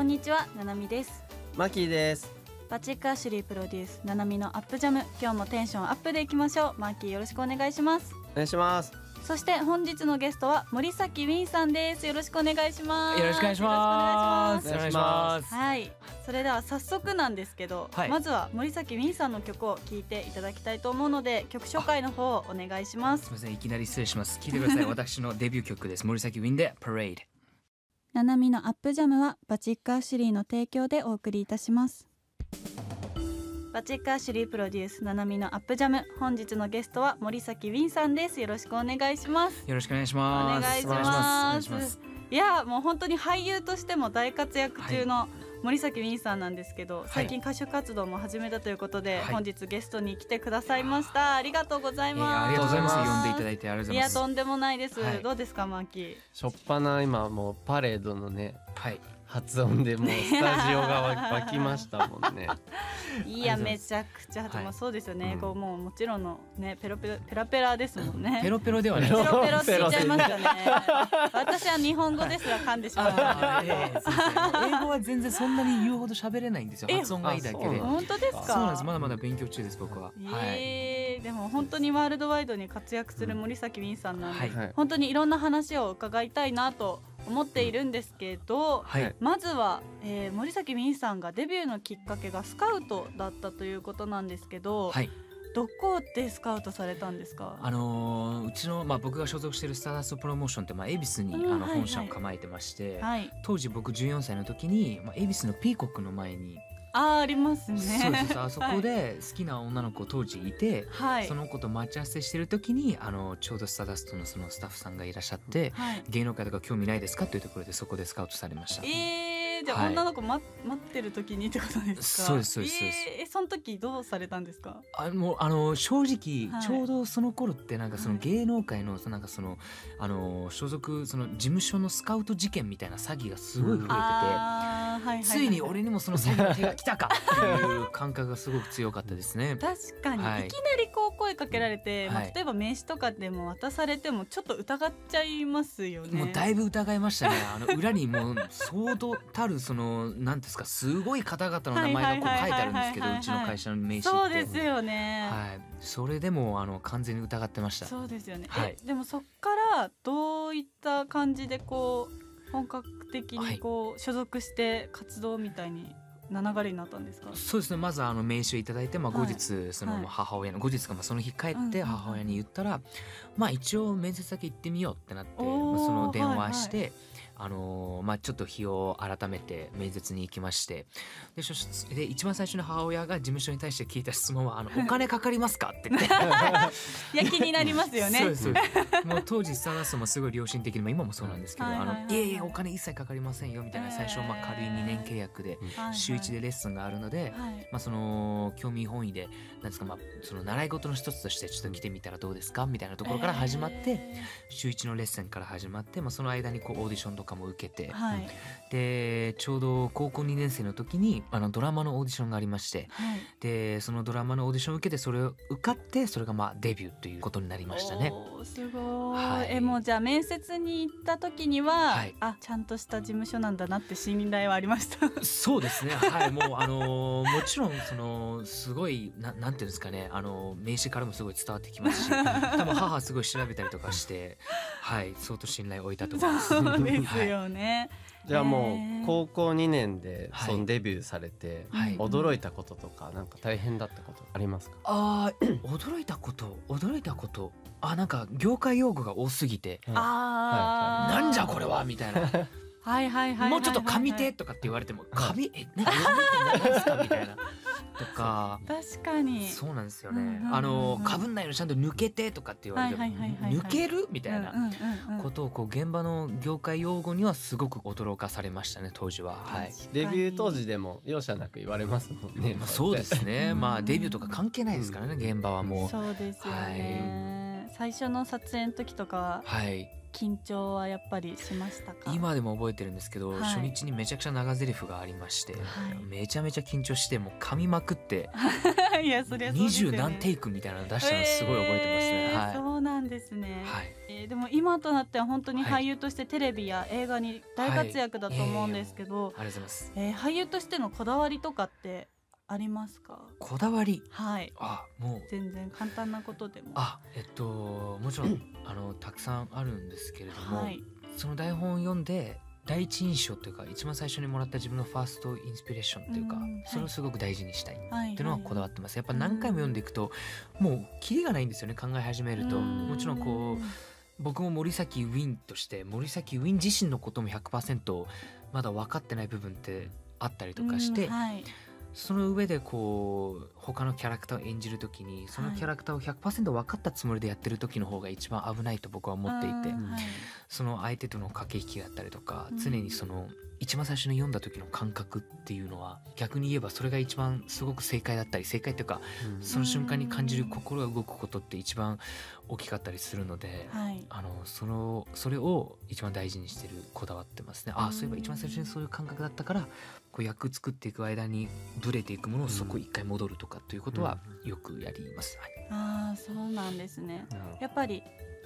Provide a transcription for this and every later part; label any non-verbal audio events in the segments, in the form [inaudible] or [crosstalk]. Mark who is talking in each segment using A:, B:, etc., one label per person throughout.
A: こんにちはななみです。
B: マキーです。
A: バチックアシュリープロデュースななみのアップジャム。今日もテンションアップでいきましょう。マーキーよろしくお願いします。
B: お願いします。
A: そして本日のゲストは森崎ウィンさんです。よろしくお願いします。
C: よろしくお願いします。
B: よろしくお願いします。
C: す。
A: はい。それでは早速なんですけど、
C: はい。
A: まずは森崎ウィンさんの曲を聴いていただきたいと思うので曲紹介の方をお願いします。
C: すみません、いきなり失礼します。聞いてください。[laughs] 私のデビュー曲です。森崎ウィンで Parade。
A: ななみのアップジャムはバチックアシュリーの提供でお送りいたします。バチックアシュリープロデュースななみのアップジャム。本日のゲストは森崎ウィンさんです。よろしくお願いします。
C: よろしくお願いします。
A: お願いし
C: お願
A: ます。
C: いします。
A: いやもう本当に俳優としても大活躍中の森崎ウィンさんなんですけど、最近歌手活動も始めたということで、
C: はい。
A: 本日ゲストに来てくださいました。ありがとうござい。
C: えー
A: ます、
C: ありがとうございます。呼んで
B: い
C: ただいてありがとう
A: い
C: ございます。
A: やとんでもないです、
C: はい。
A: どうですかマーキー？
B: しょっぱな今もうパレードのね
C: はい。
B: 発音でもうスタジオが湧きましたもんね。[laughs]
A: いやめちゃくちゃ、
C: はい
A: まあそうですよね、
B: うん
A: こうもうもちろんのねペロペロペラペラですもんね。
C: ペロペロではない。
A: ペロペロって言っちゃいましたね。私は日本語ですら噛んでしまう。[laughs]
C: 英語は全然そんなに言うほど喋れないんですよ。
A: え
C: 発音がいいだけで。
A: 本当ですか？
C: そうなんです。まだまだ勉強中です僕は。はい。
A: えーでも本当にワールドワイドに活躍する森崎ウィンさんなんで、本当にいろんな話を伺いたいなと思っているんですけど、
C: はい。
A: まずは、えー森崎ウィンさんがデビューのきっかけがスカウトだったということなんですけど、
C: はい。
A: どこでスカウトされたんですか？
C: あのーうちのまあ僕が所属しているスターダストプロモーションってまあ恵比寿にあの本社を構えてまして、
A: はい
C: 当時僕14歳の時にまあ恵比寿のピーコックの前に
A: あーありますね。
C: そうです。あそこで好きな女の子当時いて、
A: はい。
C: その子と待ち合わせしてる時にあのちょうどスターダストのそのスタッフさんがいらっしゃって
A: はい。
C: 芸能界とか興味ないですか？というところでそこでスカウトされました。
A: えー、じゃあ
C: はい。
A: 女の子、ま、待ってる時にってことですか？
C: そうですそうですそうです。
A: えー、その時どうされたんですか？
C: あもうあの正直、
A: はい。
C: ちょうどその頃ってなんかその
A: はい。
C: 芸能界のなんかそのあの所属その事務所のスカウト事件みたいな詐欺がすごい増えてて、
A: はいはいはい
C: ついに俺にもその詐欺の手が来たかっていう感覚がすごく強かったですね。[laughs]
A: 確かに、
C: はい。
A: い、きなりこう声かけられて、まあ
C: はい
A: 例えば名刺とかでも渡されてもちょっと疑っちゃいますよね。
C: もうだいぶ疑いましたね。あの [laughs] 裏にもう相当たるそのなんですかすごい方々の名前がこう書いてあるんですけど
A: う
C: ちの会社の名刺って。
A: そうですよね。
C: はい。それでもあの完全に疑ってました。
A: そうですよね。
C: はい
A: えでもそっからどういった感じでこう本格的にこう所属して活動みたいにな流れになったんですか？
C: そうですね。まずあの名刺をいただいて、まあ、
A: はい。
C: 後日その
A: はい。
C: 母親の、後日かまあその日帰
A: うんうんうん
C: って母親に言ったら、まあ一応面接だけ行ってみようってなって、その電話して、あのーまあ、ちょっと日を改めて面接に行きましてでで一番最初に母親が事務所に対して聞いた質問は「あのお金かかりますか?」って言って
A: いや気になりますよね。[laughs]
C: もう当時スターダストもすごい良心的に、まあ、今もそうなんですけど「
A: はいはいはいはい
C: あのいえいえお金一切かかりませんよ」みたいな最初まあ軽い2年契約で週1でレッスンがあるので。
A: はい。
C: まあ、その興味本位でなんですか、まあ、その習い事の一つとしてちょっと来てみたらどうですか？みたいなところから始まって、
A: え
C: 週1のレッスンから始まって、まあ、その間にこうオーディションとかも受けて。
A: ー、はい。
C: でちょうど高校2年生の時にあのドラマのオーディションがありまして。
A: はい。
C: でそのドラマのオーディションを受けてそれを受かってそれがまあデビューということになりましたね。
A: すごい、
C: はい。
A: えもうじゃあ面接に行った時には、
C: はい。
A: あちゃんとした事務所なんだなって信頼はありました。[laughs]
C: そうですね。はい、もうあのーもちろんそのすごいななんていうんですかね、あの名刺からもすごい伝わってきますし、[laughs] 多分母はすごい調べたりとかして、はい、相当信頼を置いたと思います。[laughs]
A: よね。
B: じゃあもう高校2年で
C: はい。
B: そのデビューされて
C: はい。
B: 驚いたこととかなんか大変だったことありますか？
C: ああ、[clears throat] 驚いたこと、驚いたこと、あなんか業界用語が多すぎて、
A: ああ、
C: なんじゃこれは？みたいな、
A: はいはいはいはいはい
C: もうちょっと紙手とかって言われても、紙え、ね、紙って何ですか？みたいな、とか。
A: 確かに。
C: そうなんですよねあのかぶんないのちゃんと抜けてとかって言われて抜ける？みたいなことをこう現場の業界用語にはすごく驚かされましたね当時は。はい。
B: デビュー当時でも容赦なく言われますもんね
C: まあそうですね。
A: うん
C: まあデビューとか関係ないですからね現場はもう。
A: そうですよね。最初の撮影の時とかは
C: はい。
A: 緊張はやっぱりしましたか？
C: 今でも覚えてるんですけど、
A: はい。
C: 初日にめちゃくちゃ長台詞がありまして、
A: はい。
C: めちゃめちゃ緊張してもう噛みまくって [laughs]
A: いやそりゃそう
C: 二
A: ですよね。
C: 十何テイクみたいなの出したのすごい覚えてますね。
A: えー
C: はい。
A: そうなんですね、
C: はい。
A: えーでも今となっては本当に
C: はい。
A: 俳優としてテレビや映画に大活躍だと思うんですけど、
C: ありがとうございます。
A: えー俳優としてのこだわりとかってありますか？
C: こだわり？
A: はい。
C: あもう。
A: 全然簡単なことでも。
C: あえっともちろん [clears throat] あのたくさんあるんですけれども、
A: はい。
C: その台本を読んで第一印象というか一番最初にもらった自分のファーストインスピレーションというか、
A: う
C: それをすごく大事にしたいっ
A: はい
C: ていうのはこだわってます。やっぱ何回も読んでいくともうキリがないんですよね考え始めると。もちろんこう僕も森崎ウィンとして森崎ウィン自身のことも100%まだ分かってない部分ってあったりとかして、
A: うんはい
C: その上でこう他のキャラクターを演じる時にそのキャラクターを100%分かったつもりでやってる時の方が一番危ないと僕は思っていて、
A: うん。はい。
C: その相手との駆け引きだったりとか、
A: うん。
C: 常にその一番最初に読んだ時の感覚っていうのは逆に言えばそれが一番すごく正解だったり正解っていうかその瞬間に感じる心が動くことって一番大きかったりするので。
A: はい。
C: あのそのそれを一番大事にしてるこだわってますね。あ
A: うん。
C: そういえば一番最初にそういう感覚だったからこう役作っていく間にブレていくものをそこ一回戻るとかということはよくやります。はい。
A: ああそうなんですね。やっぱり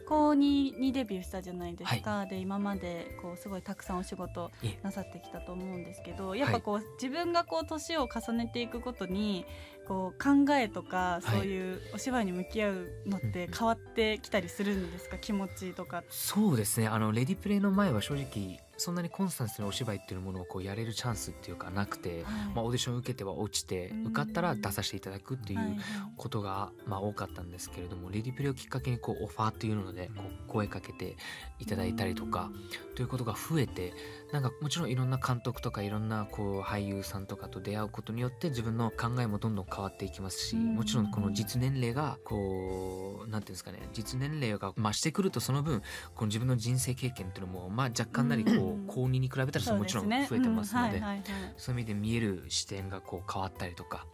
A: 高2にデビューしたじゃないですか、で今までこうすごいたくさんお仕事なさってきたと思うんですけどやっぱこう、自分がこう年を重ねていくことにこう考えとか
C: はい。
A: そういうお芝居に向き合うのって変わってきたりするんですか？気持ちとか。
C: そうですね。あのレディプレイの前は正直そんなにコンスタンスにお芝居っていうものをこうやれるチャンスっていうかなくて、
A: はい。
C: まあ、オーディション受けては落ちて
A: うん。
C: 受かったら出させていただくっていうことがまあ多かったんですけれどもレディプレイをきっかけにこうオファーっていうのでこう声かけていただいたりとかということが増えてなんかもちろんいろんな監督とかいろんなこう俳優さんとかと出会うことによって自分の考えもどんどん変わっていきますし
A: うん。
C: もちろんこの実年齢がこうなんていうんですかね実年齢が増してくるとその分この自分の人生経験っていうのもまあ若干なりこ
A: う
C: 高2に比べたらもちろん増えてますのでそういう意味で見える視点がこう変わったりとか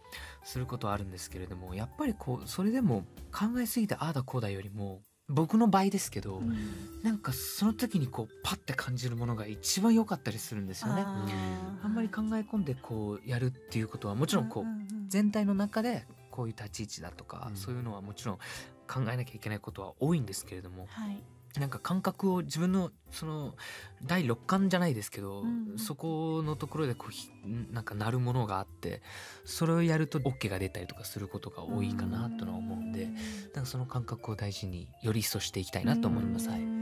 C: することはあるんですけれどもやっぱりこうそれでも考えすぎてああだこうだよりも僕の場合ですけど、
A: うん。
C: なんかその時にこうパッて感じるものが一番良かったりするんですよね。
A: あ
C: んまり考え込んでこうやるっていうことはもちろんこう、全体の中でこういう立ち位置だとか、
B: うん。
C: そういうのはもちろん考えなきゃいけないことは多いんですけれども
A: はい
C: なんか感覚を自分のその第六感じゃないですけど、
A: うん
C: そこのところでこうひなんか鳴るものがあってそれをやると OK が出たりとかすることが多いかなとは思うんでなんかその感覚を大事により一層していきたいなと思います。はい。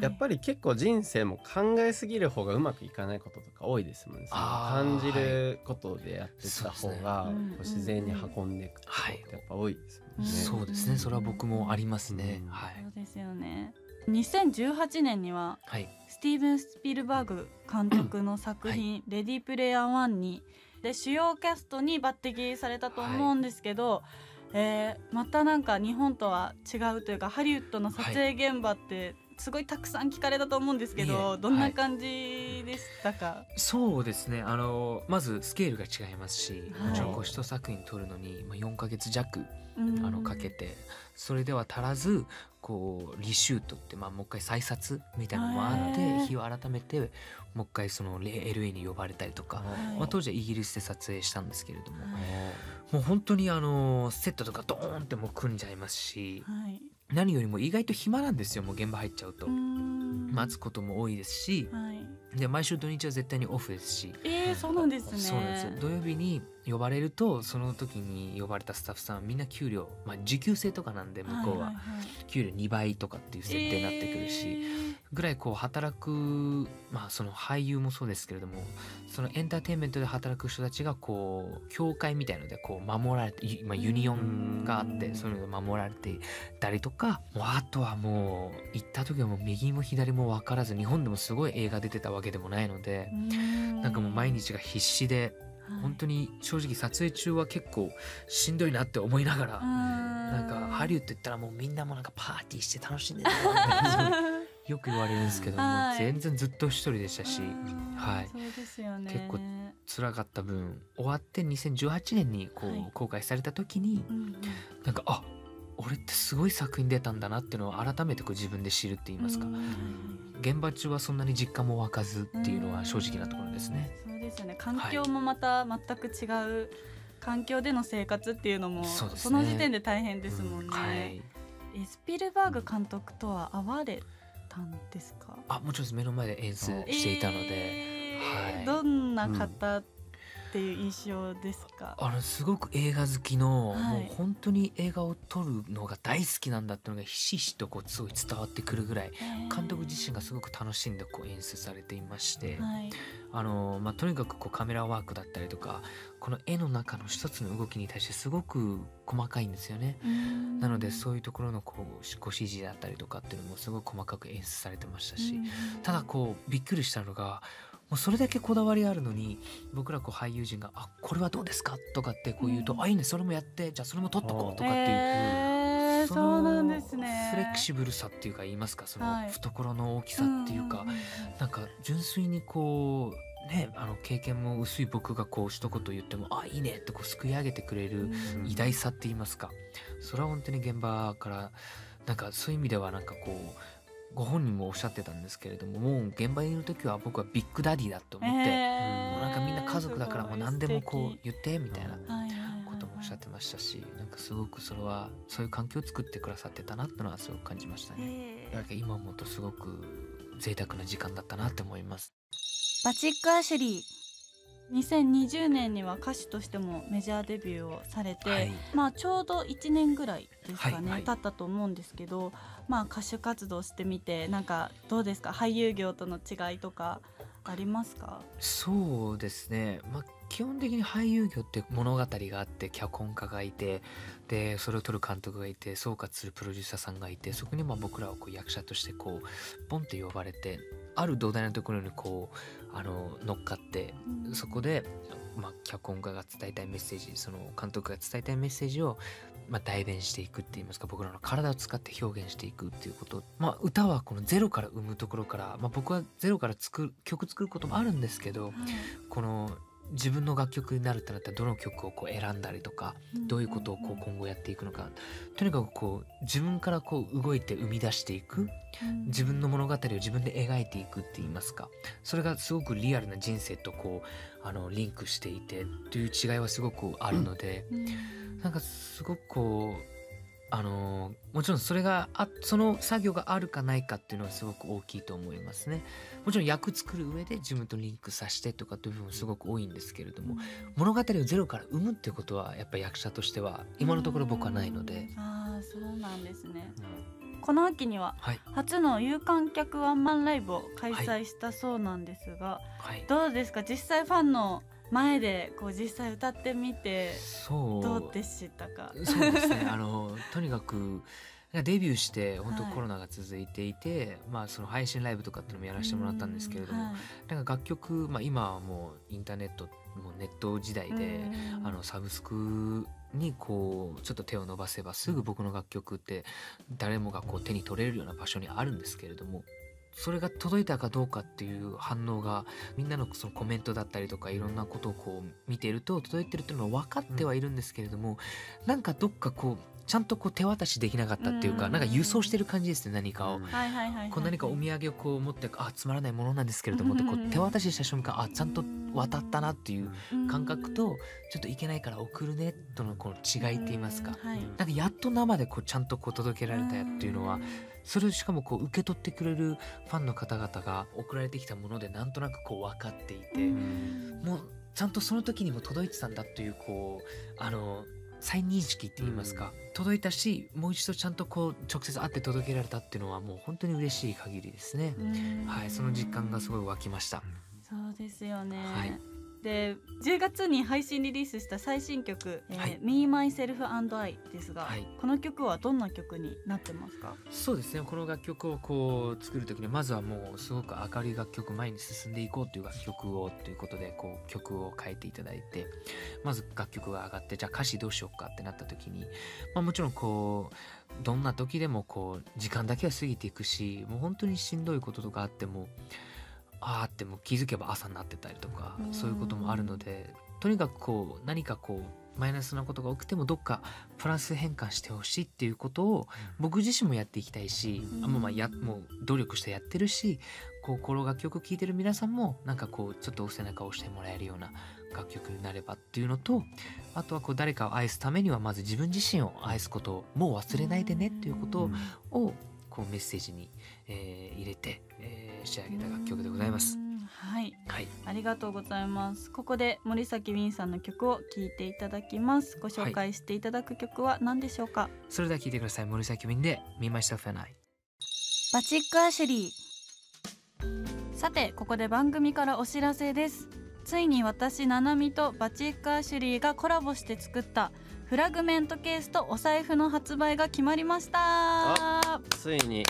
B: やっぱり結構人生も考えすぎる方がうまくいかないこととか多いですもんね。感じることでやってった方が自然に運んでいくことってやっぱ多いですもんね。
C: そうですね。それは僕もありますね。
B: うん。
C: はい。
A: そうですよね2018年には
C: はい
A: スティーブン・スピルバーグ監督の作品「レディープレイヤー1に」で主要キャストに抜擢されたと思うんですけど、えーまたなんか日本とは違うというかハリウッドの撮影現場ってすごいたくさん聞かれたと思うんですけど、どんな感じでしたか、
C: そうですね。あのまずスケールが違いますし、
A: はい。
C: もちろんこう一作品撮るのに、まあ、4ヶ月弱
A: うん。
C: あのかけてそれでは足らずこうリシュートって、まあ、もう一回再撮みたいなのもあって日を改めてもう一回その LA に呼ばれたりとか、
A: はい。
C: まあ、当時はイギリスで撮影したんですけれども、
A: はい。
C: もう本当にあのセットとかドーンってもう組んじゃいますし
A: はい
C: 何よりも意外と暇なんですよもう現場入っちゃうと。待つことも多いですし。
A: はい
C: で毎週土日は絶対にオフですし。
A: えー、そうなんですね。
C: そうなんですよ。土曜日に呼ばれるとその時に呼ばれたスタッフさんはみんな給料、まあ、時給制とかなんで向こうは,、給料2倍とかっていう設定になってくるし、ぐらいこう働くまあその俳優もそうですけれどもそのエンターテインメントで働く人たちがこう協会みたいのでこう守られて、ゆまあ、ユニオンがあって
B: うん。
C: そういうので守られていたりとかもうあとはもう行った時はもう右も左も分からず日本でもすごい映画出てたわけでもないので。なんかもう毎日が必死で本当
A: に
C: に正直撮影中は結構しんどいなって思いながら
A: な
C: なんかハリウッド行ったらもうみんなもなんかパーティーして楽しんでたよく言われるんですけども
A: はい。
C: 全然ずっと一人でしたしはい。
A: ね。
C: 結構辛かった分終わって2018年にこ
A: はい。う
C: 公開された時になんかあ俺ってすごい作品出たんだなっていうのを改めてこう自分で知るって言いますか、現場中はそんなに実感も湧かずっていうのは正直なところですね。
A: そうですよね。環境もまた全く違う環境での生活っていうのも
C: そね。
A: その時点で大変ですもんね、
C: はい、
A: えスピルバーグ監督とは会われたんですか？
C: あもちろん目の前で演出していたので、
A: えー
C: はい。
A: どんな方っていう印象ですか、
C: あのすごく映画好きの、
A: はい。
C: もう本当に映画を撮るのが大好きなんだっていうのがひしひしとこうすごい伝わってくるぐらい監督自身がすごく楽しんでこう演出されていまして、
A: はい。
C: あのまあ、とにかくこうカメラワークだったりとかこの絵の中の一つの動きに対してすごく細かいんですよね。なのでそういうところのこうご指示だったりとかっていうのもすごい細かく演出されてましたし、ただこうびっくりしたのがもうそれだけこだわりあるのに僕らこう俳優陣が「あこれはどうですか?」とかってこう言うと「
A: うん
C: あいいねそれもやってじゃあそれも撮っとこう」とかっていう。
A: えー、
C: そ
A: そう
C: の
A: なんですね。
C: フレキシブルさっていうか言いますかその
A: はい。
C: 懐の大きさっていうか、
A: んんん
C: なんか純粋にこうねあの経験も薄い僕がこう一言言っても「あいいね」ってこうすくい上げてくれる
A: うん。
C: 偉大さって言いますか。それは本当に現場からなんかそういう意味ではなんかこうご本人もおっしゃってたんですけれどももう現場にいる時は僕はビッグダディだと思って、
A: えー
C: もうなんかみんな家族だからもう何でもこう言ってみたいなこともおっしゃってましたしなんかすごくそれはそういう環境を作ってくださってたなってのはすごく感じましたね。
A: えー
C: なんか今思うとすごく贅沢な時間だったなって思います。
A: バチック・アシュリー2020年には歌手としてもメジャーデビューをされて、
C: はい。
A: まあちょうど1年ぐらいですかね、
C: はいはい。
A: 経ったと思うんですけどまあ歌手活動してみてなんかどうですか？俳優業との違いとかありますか？
C: そうですね、まあ、基本的に俳優業って物語があって脚本家がいてでそれを撮る監督がいて総括するプロデューサーさんがいてそこにまあ僕らはこう役者としてこうポンって呼ばれてある土台のところにこうあの乗っかって
A: うん。
C: そこで、まあ、脚本家が伝えたいメッセージその監督が伝えたいメッセージを、まあ、代弁していくって言いますか僕らの体を使って表現していくっていうこと、まあ、歌はこのゼロから生むところから、まあ、僕はゼロから作る曲作ることもあるんですけど
A: はい。
C: この自分の楽曲になるってなったらどの曲をこう選んだりとかどういうことをこう今後やっていくのか。とにかくこう自分からこう動いて生み出していく。
A: うん。
C: 自分の物語を自分で描いていくって言いますか。それがすごくリアルな人生とこうあのリンクしていてという違いはすごくあるので、
A: うん。
C: なんかすごくこうあのもちろんそれがあその作業があるかないかっていうのはすごく大きいと思いますね。もちろん役作る上で自分とリンクさせてとかという部分すごく多いんですけれども物語をゼロから生むっていうことはやっぱり役者としては今のところ僕はないので。
A: ああそうなんですね。この秋には
C: はい。
A: 初の有観客ワンマンライブを開催したそうなんですが、
C: はい。
A: どうですか？実際ファンの前でこう実際歌ってみて
C: そう。
A: どうでしたか？
C: そうですね。あの [laughs] とにかくデビューして本当
A: はい。
C: コロナが続いていて、まあその配信ライブとかっていうのもやらせてもらったんですけれども、
A: はい
C: なんか楽曲、まあ、今はもうインターネットもうネット時代で、
A: うん。
C: あのサブスクにこうちょっと手を伸ばせばすぐ僕の楽曲って誰もがこう手に取れるような場所にあるんですけれどもそれが届いたかどうかっていう反応がみんなのそのコメントだったりとかいろんなことをこう見ていると届いてるっていうのは分かってはいるんですけれども、なんかどっかこうちゃんとこう手渡しできなかったっていうか、
A: うん
C: なんか輸送してる感じですね何かを。
B: うん。
A: はいはいはいはい
C: こう何かお土産をこう持ってあつまらないものなんですけれどもってこう手渡しした瞬間あちゃんと渡ったなっていう感覚とちょっといけないから送るねとのこの違いって言いますか。
A: はい。
C: なんかやっと生でこうちゃんとこう届けられたっていうのはそれをしかもこう受け取ってくれるファンの方々が送られてきたものでなんとなくこう分かっていて
A: うん。
C: もうちゃんとその時にも届いてたんだというこうあの再認識って言いますか、届いたしもう一度ちゃんとこう直接会って届けられたっていうのはもう本当に嬉しい限りですね。
A: うん。
C: はい、その実感がすごい湧きました。
A: そうですよね、
C: はい
A: で10月に配信リリースした最新曲「えー
C: はい。
A: Me, Myself and I」ですが、
C: はい。
A: この曲はどんな曲になってますか？
C: そうですね。この楽曲をこう作る時にまずはもうすごく明るい楽曲前に進んでいこうという楽曲をということでこう曲を変えていただいてまず楽曲が上がってじゃあ歌詞どうしようかってなった時に、まあ、もちろんこうどんな時でもこう時間だけは過ぎていくしもう本当にしんどいこととかあってもああっても気づけば朝になってたりとか
A: うん。
C: そういうこともあるのでとにかくこう何かこうマイナスなことが起きてもどっかプラス変換してほしいっていうことを僕自身もやっていきたいし、
A: うん。
C: あもうまあやもう努力してやってるしこうこの楽曲を聴いてる皆さんもなんかこうちょっと背中を押してもらえるような楽曲になればっていうのとあとはこう誰かを愛すためにはまず自分自身を愛すことをもう忘れないでねっていうことをこうメッセージに、えー入れて、えー仕上げた楽曲でございます。
A: う。んはい。
C: はい、
A: ありがとうございます。ここで森崎ウィンさんの曲を聴いていただきます。ご紹介していただく曲は何でしょうか、
C: それでは聴いてください。森崎ウィンで「Me Myself and I」
A: バチックアシュリー。さてここで番組からお知らせです。ついに私ななみとバチックアシュリーがコラボして作ったフラグメントケースとお財布の発売が決まりました。
B: ついに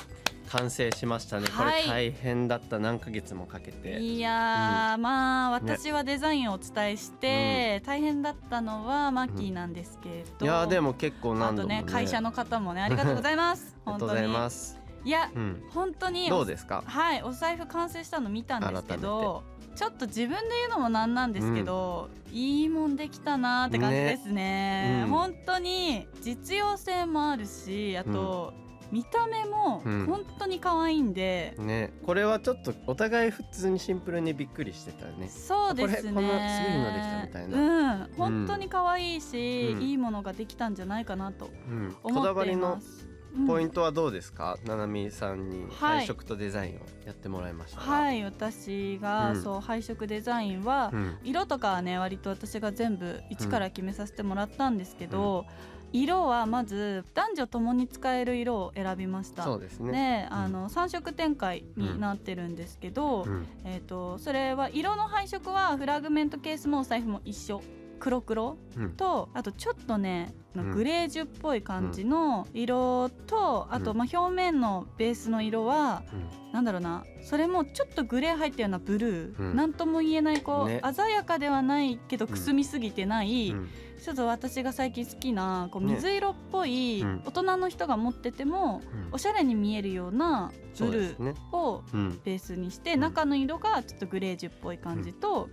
B: 完成しましたね、
A: はい。
B: これ大変だった。何ヶ月もかけて。
A: いやー、まあ私はデザインをお伝えして、大変だったのはマッキーなんですけど、
B: いやーでも結構何度もね。
A: ね会社の方もねありがとうございます。
B: ありがとうございます。[laughs]
A: いや
B: うん。
A: 本当に
B: どうですか？
A: はいお財布完成したの見たんですけどちょっと自分で言うのもなんなんですけど、いいもんできたなーって感じですね。
B: ね。うん。
A: 本当に実用性もあるしあと、見た目も
B: うん。
A: 本当に可愛いんで、
B: ね。これはちょっとお互い普通にシンプルにびっくりしてたね。
A: そうですね。
B: こんなすごいのできたみたい
A: うん。本当に可愛いし、
B: うん。
A: いいものができたんじゃないかなと
B: うん。
A: 思ってい
B: こだわりの
A: ます、うん。
B: ポイントはどうですか、ななみさんに
A: はい。
B: 配色とデザインをやってもらいました。が
A: はい私が、
B: うん。
A: そう配色デザインは、
B: うん。
A: 色とかはね割と私が全部一から決めさせてもらったんですけど、色はまず男女ともに使える色を選びました。
B: そうですね。
A: であの3色展開になってるんですけど、
B: うん。
A: えー、とそれは色の配色はフラグメントケースもお財布も一緒。黒黒
B: うん。
A: とあとちょっとね
B: うん。
A: グレージュっぽい感じの色と、あと
B: うん。
A: まあ表面のベースの色は
B: うん。
A: なんだろうなそれもちょっとグレー入ったようなブルー、
B: うん。
A: なんとも言えないこう、
B: ね。
A: 鮮やかではないけどくすみすぎてない、
B: うん
A: ちょっと私が最近好きなこう
B: ね。
A: 水色っぽい、
B: うん。
A: 大人の人が持ってても
B: うん。
A: おしゃれに見えるようなブルーを
B: うん。
A: ベースにして、
B: うん。
A: 中の色がちょっとグレージュっぽい感じと、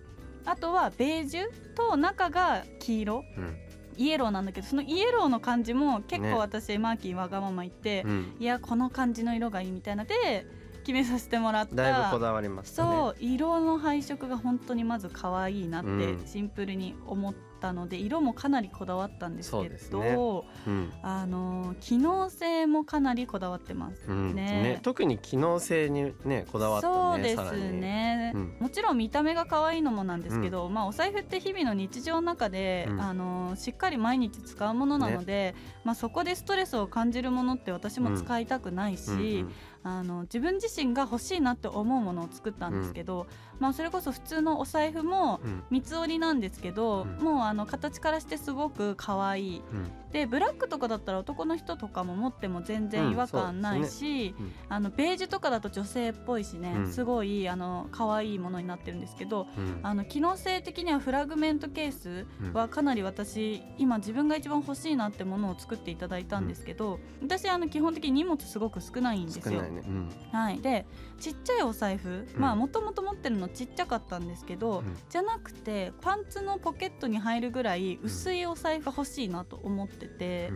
A: あとはベージュと中が黄色。
B: うん。
A: イエローなんだけどそのイエローの感じも結
B: ね。
A: 構私、マーキーわがまま言って、
B: うん。
A: いやこの感じの色がいいみたいなで決めさせてもらった。
B: だいぶこだわりま
A: そう色の配色が本当にまず可愛いなって
B: うん。
A: シンプルに思ったので、色もかなりこだわったんですけ
B: ですね。
A: ど、
B: うん。
A: あの機能性もかなりこだわってます。
B: うん。
A: ね
B: ね特に機能性にねこだわったね
A: そうですね、
B: うん。
A: もちろん見た目が可愛いのもなんですけど、まあお財布って日々の日常の中で、
B: うん。
A: あのしっかり毎日使うものなので、まあそこでストレスを感じるものって私も使いたくないし、あの自分自身が欲しいなって思うものを作ったんですけど、まあそれこそ普通のお財布も
B: うん。
A: 三つ折りなんですけど、
B: うん。
A: もうあの形からしてすごく可愛い。
B: うん。
A: でブラックとかだったら男の人とかも持っても全然違和感ないし、
B: うん。
A: あのベージュとかだと女性っぽいしね、
B: うん。
A: すごいあの可愛いものになってるんですけど
B: うん。
A: あの機能性的にはフラグメントケースはかなり私今自分が一番欲しいなってものを作っていただいたんですけど、私あの基本的に荷物すごく少ないんですよ。
B: ね。うん。
A: はい、でちっちゃいお財布、もともと持ってるのちっちゃかったんですけど、
B: うん。
A: じゃなくてパンツのポケットに入るぐらい薄いお財布が欲しいなと思ってて、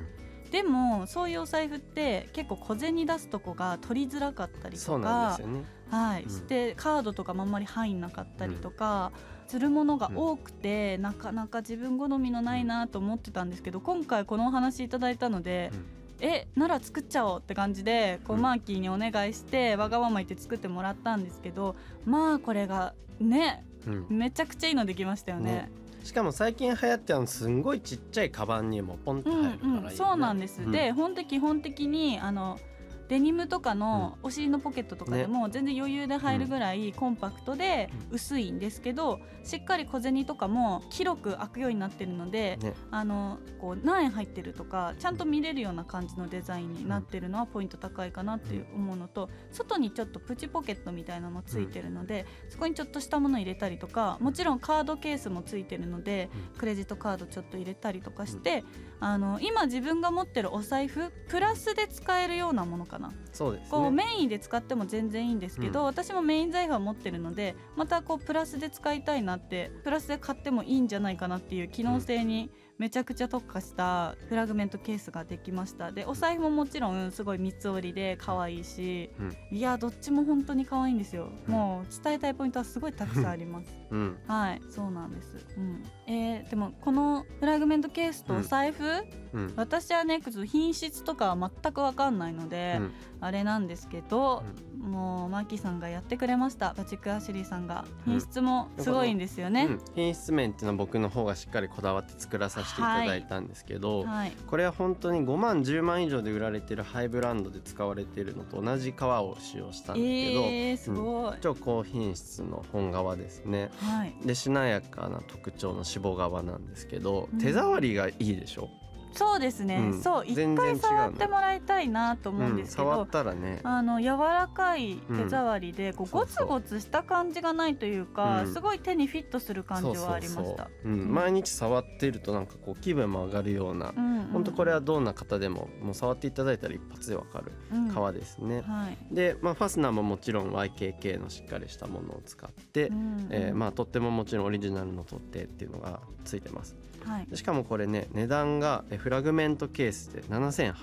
A: でもそういうお財布って結構小銭出すとこが取りづらかったりとかはい、
B: うん。
A: してカードとかもあんまり入んなかったりとか、するものが多くて、なかなか自分好みのないなと思ってたんですけど今回このお話いただいたので、えなら作っちゃおうって感じでこう、
B: うん。
A: マーキーにお願いしてわがまま言って作ってもらったんですけどまあこれがね
B: うん。
A: めちゃくちゃいいのできましたよね。
B: ねしかも最近流行ってあのすんごいちっちゃいカバンにもポンって
A: うん
B: 入るからいいよね。
A: うん、そうなんです、
B: うん。
A: で本当基本的にあのデニムとかのお尻のポケットとかでも全然余裕で入るぐらいコンパクトで薄いんですけどしっかり小銭とかも広く開くようになってるので
B: ね。
A: あのこう何円入ってるとかちゃんと見れるような感じのデザインになってるのはポイント高いかなっていう思うのと外にちょっとプチポケットみたいなのついてるのでそこにちょっとしたもの入れたりとかもちろんカードケースもついてるのでクレジットカードちょっと入れたりとかしてあの今自分が持ってるお財布プラスで使えるようなものかな
B: そうですね。
A: こうメインで使っても全然いいんですけど、私もメイン財布は持ってるのでまたこうプラスで使いたいなってプラスで買ってもいいんじゃないかなっていう機能性にめちゃくちゃ特化したフラグメントケースができました。でお財布ももちろんすごい三つ折りで可愛いし、いやどっちも本当に可愛いんですよ、
B: うん。
A: もう伝えたいポイントはすごいたくさんあります。[laughs]
B: うん。
A: はいそうなんです、うん。えーでもこのフラグメントケースとお財布、
B: うん。
A: 私はね品質とかは全く分かんないので、
B: うん。
A: あれなんですけど、もうマーキーさんがやってくれました。バチック・アシュリーさんが。
B: うん。
A: 品質もすごいんですよね、
B: うん。品質面っていうのは僕の方がしっかりこだわって作らさせていただいたんですけど、
A: はい。
B: これは本当に5万10万以上で売られてるハイブランドで使われているのと同じ革を使用したんですけど、
A: えー、すごい、
B: 超高品質の本革ですね。
A: はい。
B: でしなやかな特徴の脂肪革なんですけど、
A: うん。
B: 手触りがいいでしょ、
A: そうですね、
B: うん。
A: そう一回触ってもらいたいなと思うんですけど、
B: 触ったらね。
A: あの柔らかい手触りで、こうゴツゴツした感じがないというか、
B: うん。
A: すごい手にフィットする感じはありました。
B: 毎日触ってるとなんかこう気分も上がるような、
A: うんうん。
B: 本当これはどんな方でももう触っていただいたら一発でわかる
A: うん。
B: 革ですね、
A: はい、
B: で、まあ、ファスナーももちろん YKK のしっかりしたものを使って、
A: うん。
B: えーまあ、とってももちろんオリジナルの取っ手っていうのがついてます
A: はい。
B: でしかもこれね値段がえフラグメントケースで7800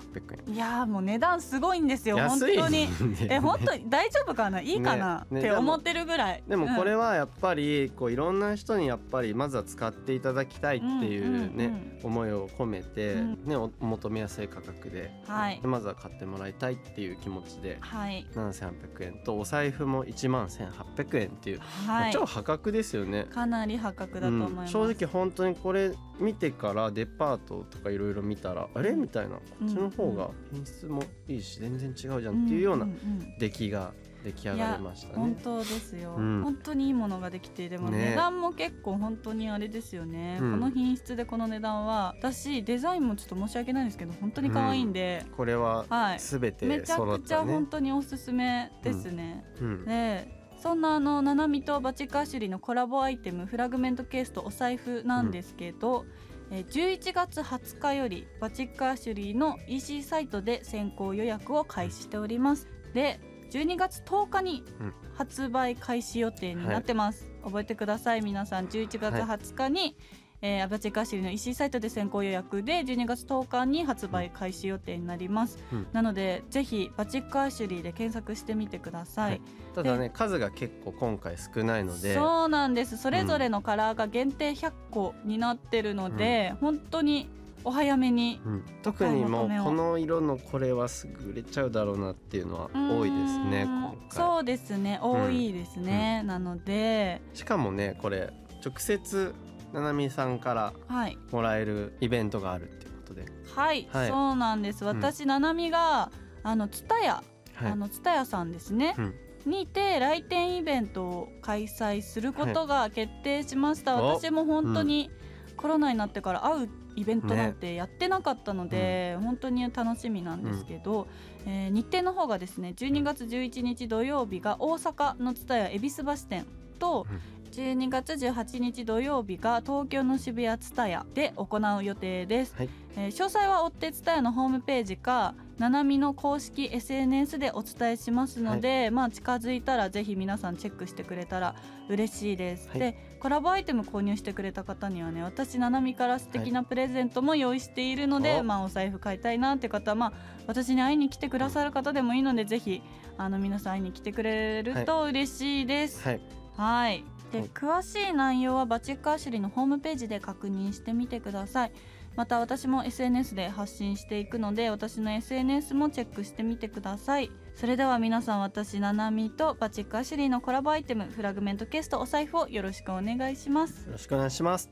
B: 円。
A: いやーもう値段すごいんですよ本
B: 安い。
A: 当に。[laughs] え本当に大丈夫かな？いいかな、
B: ねね
A: って思ってるぐらい。
B: でもこれ
A: は、
B: はやっぱりこういろんな人にやっぱりまずは使っていただきたいっていうね、
A: うんうん。
B: 思いを込めて、
A: うん。
B: ね、お求めやすい価格で
A: はい。
B: でまずは買ってもらいたいっていう気持ちで
A: はい。
B: 7800円とお財布も1万1800円っていう、
A: はい。
B: 超破格ですよね。
A: かなり破格だと思います、
B: うん。正直本当にこれ見てからデパートとかいろいろ見たらあれ？みたいな。こっちの方が品質もいいし全然違うじゃんっていうようなん
A: ん
B: 出来が出来上がりましたね。
A: 本当ですよ、
B: うん。
A: 本当にいいものができてでも
B: ね。
A: 値段も結構本当にあれですよね、
B: うん。
A: この品質でこの値段は私デザインもちょっと申し訳ないんですけど本当に可愛いんで、
B: これは
A: はい。
B: すべて
A: めちゃくちゃ本。当におすすめですね、
B: うん。
A: でそんなあのナナミとバチックアシュリーのコラボアイテムフラグメントケースとお財布なんですけど、えー11月20日よりバチックアシュリーの EC サイトで先行予約を開始しております。で12月10日に
B: うん。
A: 発売開始予定になってます、覚えてください皆さん。11月20日に、えーバチックアシュリーの EC サイトで先行予約で12月10日に発売開始予定になります、
B: うん。
A: なのでぜひバチックアシュリーで検索してみてください、
B: はい。ただね数が結構今回少ないので。
A: そうなんです。それぞれのカラーが限定100個になってるので、本当にお早めに
B: うん。特にもうこの色のこれはすぐ売れちゃうだろうなっていうのは多いですね
A: そうですね。多いですね、なので。
B: しかもねこれ直接ななみさんから
A: はい。
B: もらえるイベントがあるっていうことで。
A: はい、
B: はい。
A: そうなんです。私、ななみがあのツタヤ
B: はい。
A: あのツタヤさんですね、
B: うん。
A: にて来店イベントを開催することが決定しました、
B: お。
A: 私も本当にコロナになってから会うイベントなんてやってなかったので、本当に楽しみなんですけど、えー日程の方がですね12月11日土曜日が大阪の蔦屋恵比寿橋店と、
B: うん
A: 12月18日土曜日が東京の渋谷蔦屋で行う予定です、
B: はい。
A: えー詳細は追って蔦屋のホームページかななみの公式 SNS でお伝えしますので、まあ近づいたらぜひ皆さんチェックしてくれたら嬉しいです、
B: はい。
A: でコラボアイテム購入してくれた方にはね私ななみから素敵なプレゼントも用意しているので、
B: お
A: まあお財布買いたいなって方はまあ私に会いに来てくださる方でもいいので、ぜひあの皆さん会いに来てくれると嬉しいです。
B: はい。
A: はい。で、
B: はい。
A: 詳しい内容はバチックアシュリーのホームページで確認してみてください。また私も SNS で発信していくので私の SNS もチェックしてみてください。それでは皆さん私ななみとバチックアシュリーのコラボアイテムフラグメントケースとお財布をよろしくお願いします。
B: よろしくお願いします。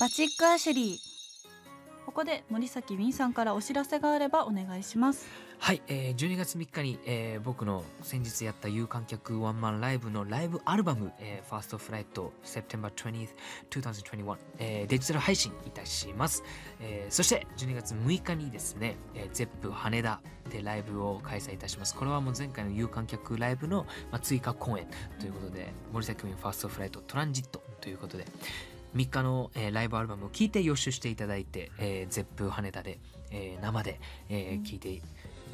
A: バチックアシュリー。ここで森崎ウィンさんからお知らせがあればお願いします
C: はい、えー、12月3日に、えー僕の先日やった有観客ワンマンライブのライブアルバム、えー、ファーストフライト September 20th 2021、えーデジタル配信いたします、えーそして12月6日にですね、えー、 Zepp 羽田でライブを開催いたします。これはもう前回の有観客ライブの、まあ、追加公演ということで森崎ウィン First Flight Transit ということで3日の、えーライブアルバムを聴いて予習していただいて、えー、 Zepp 羽田で、えー生で、えー、いて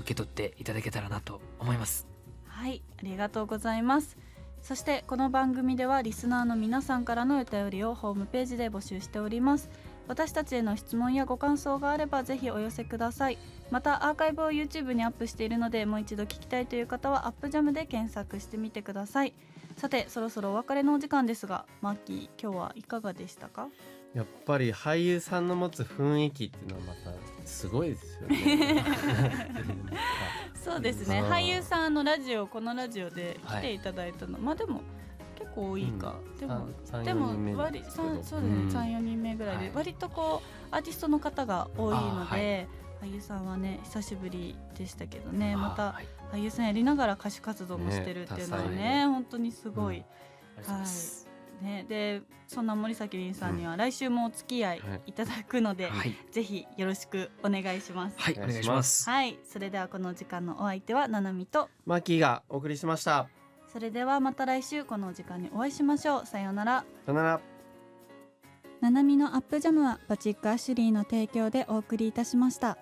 C: 受け取っていただけたらなと思います。
A: はいありがとうございます。そしてこの番組ではリスナーの皆さんからのお便りをホームページで募集しております。私たちへの質問やご感想があればぜひお寄せください。またアーカイブを YouTube にアップしているのでもう一度聞きたいという方はアップジャムで検索してみてください。さてそろそろお別れのお時間ですがマッキー今日はいかがでしたか？
B: やっぱり俳優さんの持つ雰囲気っていうのはまたすごいですよね。[laughs]
A: そうですね。
B: うん。
A: 俳優さんのラジオこのラジオで来ていただいたの、まあでも結構多いか、でも
B: 三
A: でも
B: ですけど。
A: 三そうですね、
B: うん。
A: 三四人目ぐらいで、
C: はい。
A: 割とこうアーティストの方が多いので、
C: はい。
A: 俳優さんはね久しぶりでしたけどね。また
C: はい。
A: 俳優さんやりながら歌手活動もしてるっていうのはね
B: ね
A: 本当にすごい、
C: うござい
A: ね。でそんな森崎凛さんには来週もお付き合い
B: はい。
A: いただくので、
C: はい。
A: ぜひよろしくお願いします。
C: はいお願いします。
A: はい、それではこの時間のお相手はななみと
B: マッキーがお送りしました。
A: それではまた来週この時間にお会いしましょう。さようなら。
B: さよなら。
A: ななみのアップジャムはバチックアシュリーの提供でお送りいたしました